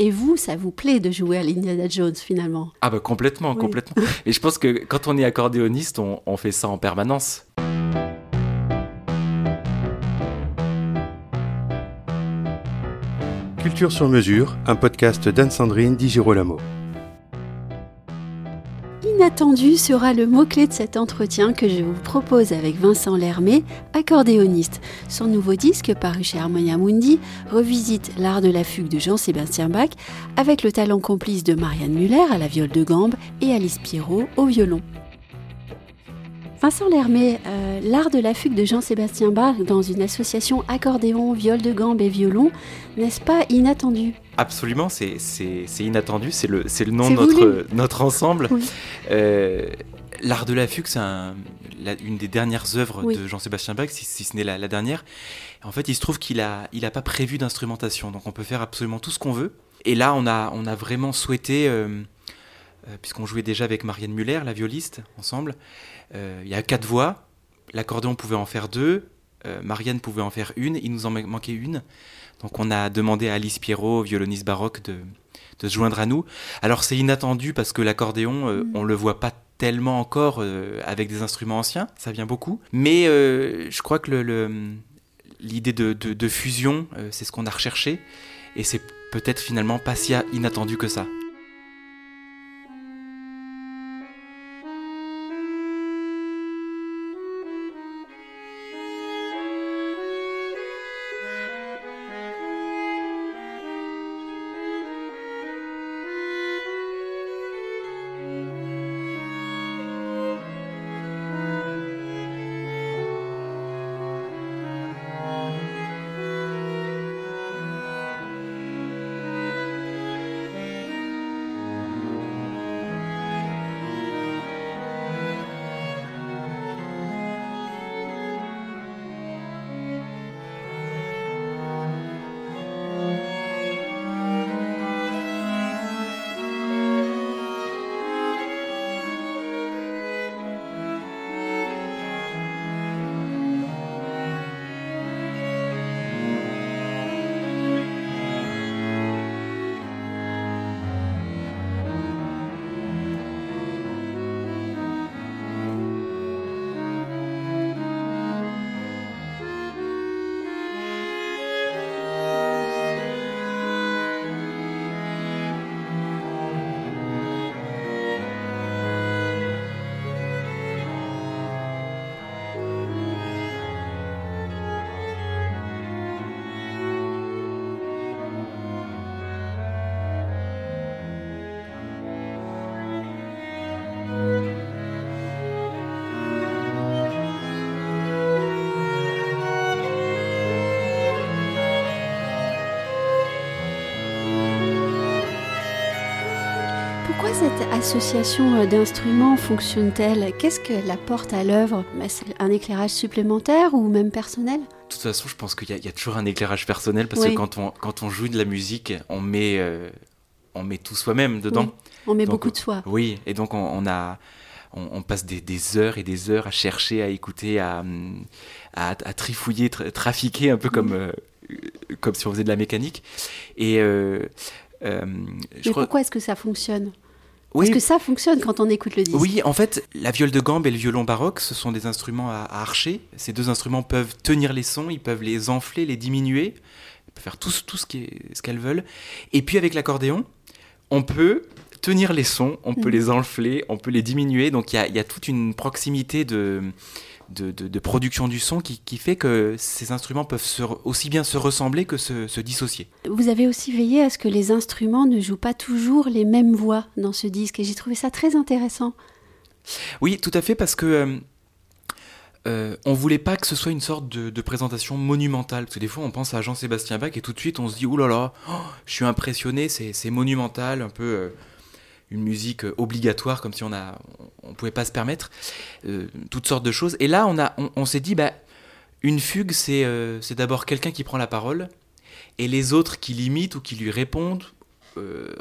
Et vous, ça vous plaît de jouer à l'Indiana Jones finalement? Ah bah complètement, complètement. Et je pense que quand on est accordéoniste, on, on fait ça en permanence. Culture sur mesure, un podcast d'Anne-Sandrine Di Girolamo. Inattendu sera le mot-clé de cet entretien que je vous propose avec Vincent Lermé, accordéoniste. Son nouveau disque, paru chez Harmonia Mundi, revisite l'art de la fugue de Jean-Sébastien Bach avec le talent complice de Marianne Muller à la viole de gambe et Alice Pierrot au violon. Vincent Lermé, euh, l'art de la fugue de Jean-Sébastien Bach dans une association accordéon, viole de gambe et violon, n'est-ce pas inattendu? Absolument, c'est inattendu, c'est le, le nom de notre, notre ensemble. Euh, l'art de la fugue, c'est une des dernières œuvres de Jean-Sébastien Bach, si, ce n'est la, dernière. En fait, il se trouve qu'il n'a il a pas prévu d'instrumentation, donc on peut faire absolument tout ce qu'on veut. Et là, on a, on a vraiment souhaité, euh, puisqu'on jouait déjà avec Marianne Muller, la violiste, ensemble, euh, il y a quatre voix. L'accordéon pouvait en faire deux. Euh, Marianne pouvait en faire une. Il nous en manquait une. Donc on a demandé à Alice Pierrot, violoniste baroque, de, se joindre à nous. Alors c'est inattendu parce que l'accordéon, euh, mm. on le voit pas tellement encore avec des instruments anciens, ça vient beaucoup. Mais je crois que l'idée de, fusion, c'est ce qu'on a recherché, et c'est peut-être finalement pas si inattendu que ça. Cette association euh, d'instruments fonctionne-t-elle? Qu'est-ce qu'elle apporte à l'œuvre? Bah, Un éclairage supplémentaire ou même personnel? De toute façon, je pense qu'il y, a toujours un éclairage personnel parce que quand on, quand on joue de la musique, on met, euh, on met tout soi-même dedans. on met beaucoup de soi. Oui, et donc on, a, on, passe des, heures et des heures à chercher, à écouter, à, à, trifouiller, trafiquer un peu comme, euh, comme si on faisait de la mécanique. Et Mais pourquoi est-ce que ça fonctionne? Est-ce que ça fonctionne quand on écoute le disque Oui, en fait, la viole de gambe et le violon baroque, ce sont des instruments à, archer. Ces deux instruments peuvent tenir les sons, ils peuvent les enfler, les diminuer, ils peuvent faire tout, tout ce qu'elles veulent. Et puis avec l'accordéon, on peut tenir les sons, on peut mm. les enfler, on peut les diminuer. Donc il y a, toute une proximité de, de, production du son qui, fait que ces instruments peuvent aussi bien se ressembler que se, dissocier. Vous avez aussi veillé à ce que les instruments ne jouent pas toujours les mêmes voix dans ce disque et j'ai trouvé ça très intéressant. Oui, tout à fait, parce que euh, euh, on voulait pas que ce soit une sorte de, présentation monumentale. Parce que des fois, on pense à Jean-Sébastien Bach et tout de suite, on se dit, oulala, là là, oh, je suis impressionné, c'est monumental, un peu. Euh, une musique euh, obligatoire, comme si on a, on pouvait pas se permettre euh, toutes sortes de choses. Et là, on a, on, s'est dit, bah, une fugue, c'est euh, c'est d'abord quelqu'un qui prend la parole, et les autres qui l'imitent ou qui lui répondent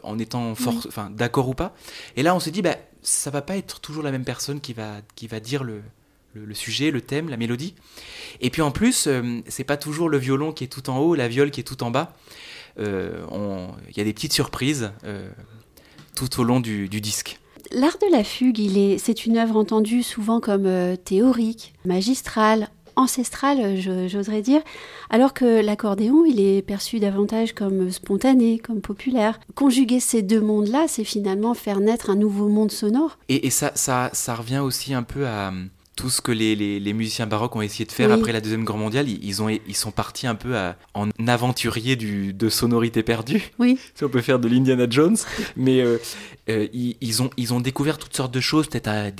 en étant d'accord ou pas. Et là, on s'est dit, bah, ça va pas être toujours la même personne qui va, qui va dire le, le, sujet, le thème, la mélodie. Et puis en plus, c'est pas toujours le violon qui est tout en haut, la viole qui est tout en bas. il y a des petites surprises tout au long du, disque. L'art de la fugue, il est, c'est une œuvre entendue souvent comme théorique, magistrale, ancestrale, j'oserais dire, alors que l'accordéon, il est perçu davantage comme spontané, comme populaire. Conjuguer ces deux mondes-là, c'est finalement faire naître un nouveau monde sonore. Et, ça, ça, ça revient aussi un peu à tout ce que les, les, musiciens baroques ont essayé de faire après la Deuxième Guerre mondiale, ils, ont, ils sont partis un peu en aventurier du, de sonorité perdue. Oui. Si on peut faire de l'Indiana Jones. Mais euh, euh, ils, ont, ils ont découvert toutes sortes de choses, peut-être un,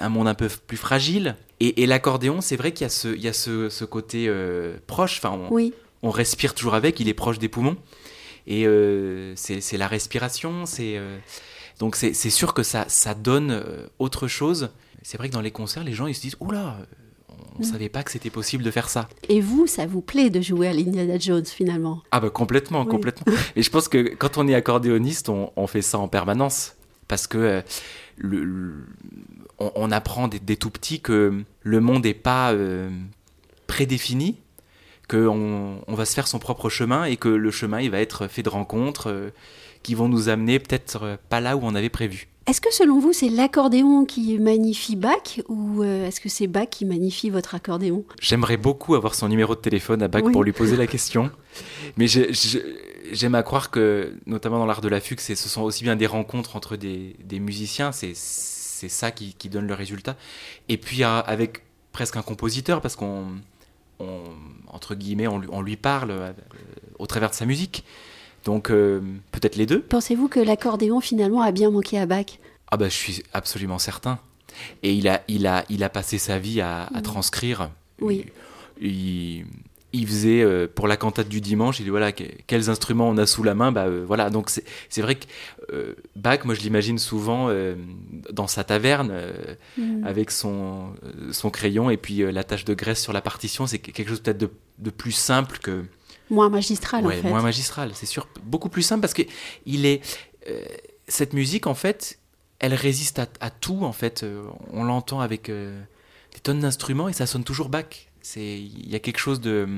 un monde un peu plus fragile. Et, l'accordéon, c'est vrai qu'il y a ce, il y a ce, ce côté euh, proche. Enfin, on, oui. on respire toujours avec, il est proche des poumons. Et c'est la respiration, c'est... donc c'est sûr que ça, ça donne autre chose c'est vrai que dans les concerts, les gens ils se disent Oula, on ne mm. savait pas que c'était possible de faire ça. Et vous, ça vous plaît de jouer à l'Indiana Jones finalement? Ah bah complètement, complètement. Et je pense que quand on est accordéoniste, on, fait ça en permanence. Parce que euh, le, on, apprend des, tout petits que le monde n'est pas euh, prédéfini, qu'on on va se faire son propre chemin et que le chemin il va être fait de rencontres euh, qui vont nous amener peut-être pas là où on avait prévu. Est-ce que selon vous, c'est l'accordéon qui magnifie Bach ou euh, est-ce que c'est Bach qui magnifie votre accordéon? J'aimerais beaucoup avoir son numéro de téléphone à Bach pour lui poser la question. Mais j'aime à croire que, notamment dans l'art de la fugue, ce sont aussi bien des rencontres entre des, musiciens, c'est ça qui, donne le résultat. Et puis avec presque un compositeur, parce qu'on, entre guillemets, on, lui parle euh, au travers de sa musique. Donc euh, peut-être les deux. Pensez-vous que l'accordéon finalement a bien manqué à Bach? Ah bah je suis absolument certain. Et il a, il a, il a passé sa vie à, transcrire. Oui. Il, il faisait euh, pour la cantate du dimanche, il dit voilà quels instruments on a sous la main, bah euh, voilà donc c'est vrai que Bach, moi je l'imagine souvent dans sa taverne mm. avec son son crayon et puis la tache de graisse sur la partition, c'est quelque chose peut-être de, de, plus simple que Moins magistral, en fait. Moins magistral, c'est sûr. Beaucoup plus simple parce que il est. Euh, cette musique, en fait, elle résiste à, tout, en fait. Euh, on l'entend avec euh, des tonnes d'instruments et ça sonne toujours back. Il y a quelque chose de.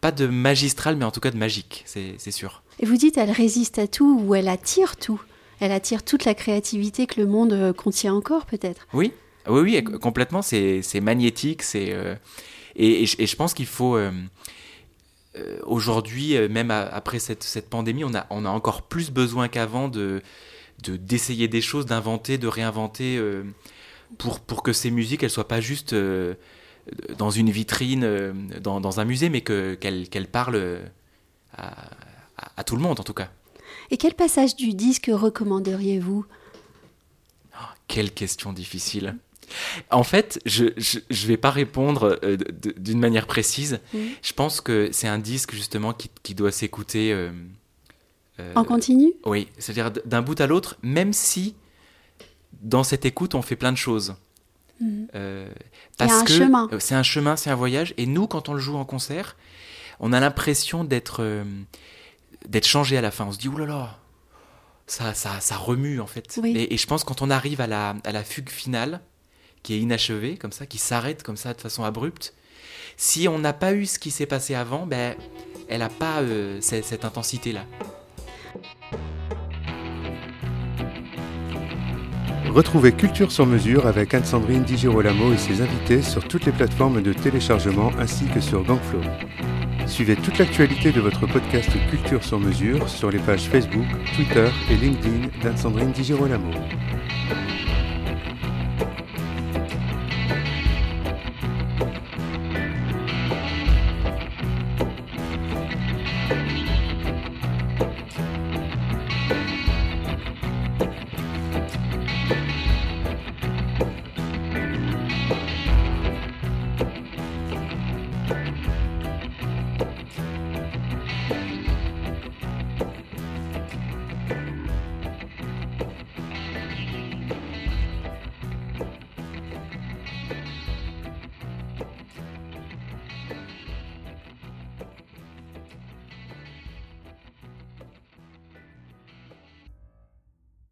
Pas de magistral, mais en tout cas de magique, c'est sûr. Et vous dites, elle résiste à tout ou elle attire tout Elle attire toute la créativité que le monde contient encore, peut-être Oui, oui, oui, complètement. C'est magnétique, c'est. Et, et, je pense qu'il faut euh, aujourd'hui, euh, même après cette, pandémie, on a, on a encore plus besoin qu'avant de d'essayer des choses, d'inventer, de réinventer euh, pour, pour que ces musiques, elles soient pas juste dans une vitrine, dans, un musée, mais qu'elles qu'elles parlent à, tout le monde en tout cas. Et quel passage du disque recommanderiez-vous? Oh, Quelle question difficile. En fait, je ne vais pas répondre euh, d'une manière précise. Je pense que c'est un disque justement qui, doit s'écouter. Euh, euh, en continu? Oui, c'est-à-dire d'un bout à l'autre, même si dans cette écoute on fait plein de choses. Mhm. parce un que chemin. C'est un chemin, c'est un voyage. Et nous, quand on le joue en concert, on a l'impression d'être d'être changé à la fin. On se dit, oulala, là là, ça, ça, ça remue en fait. Et, je pense quand on arrive à la, à la fugue finale, qui est inachevé, comme ça, qui s'arrête comme ça de façon abrupte. Si on n'a pas eu ce qui s'est passé avant, ben, elle n'a pas euh, cette, intensité-là. Retrouvez Culture sur mesure avec Anne-Sandrine Di Girolamo et ses invités sur toutes les plateformes de téléchargement ainsi que sur Gangflow. Suivez toute l'actualité de votre podcast Culture sur mesure sur les pages Facebook, Twitter et LinkedIn d'Anne-Sandrine Di Girolamo.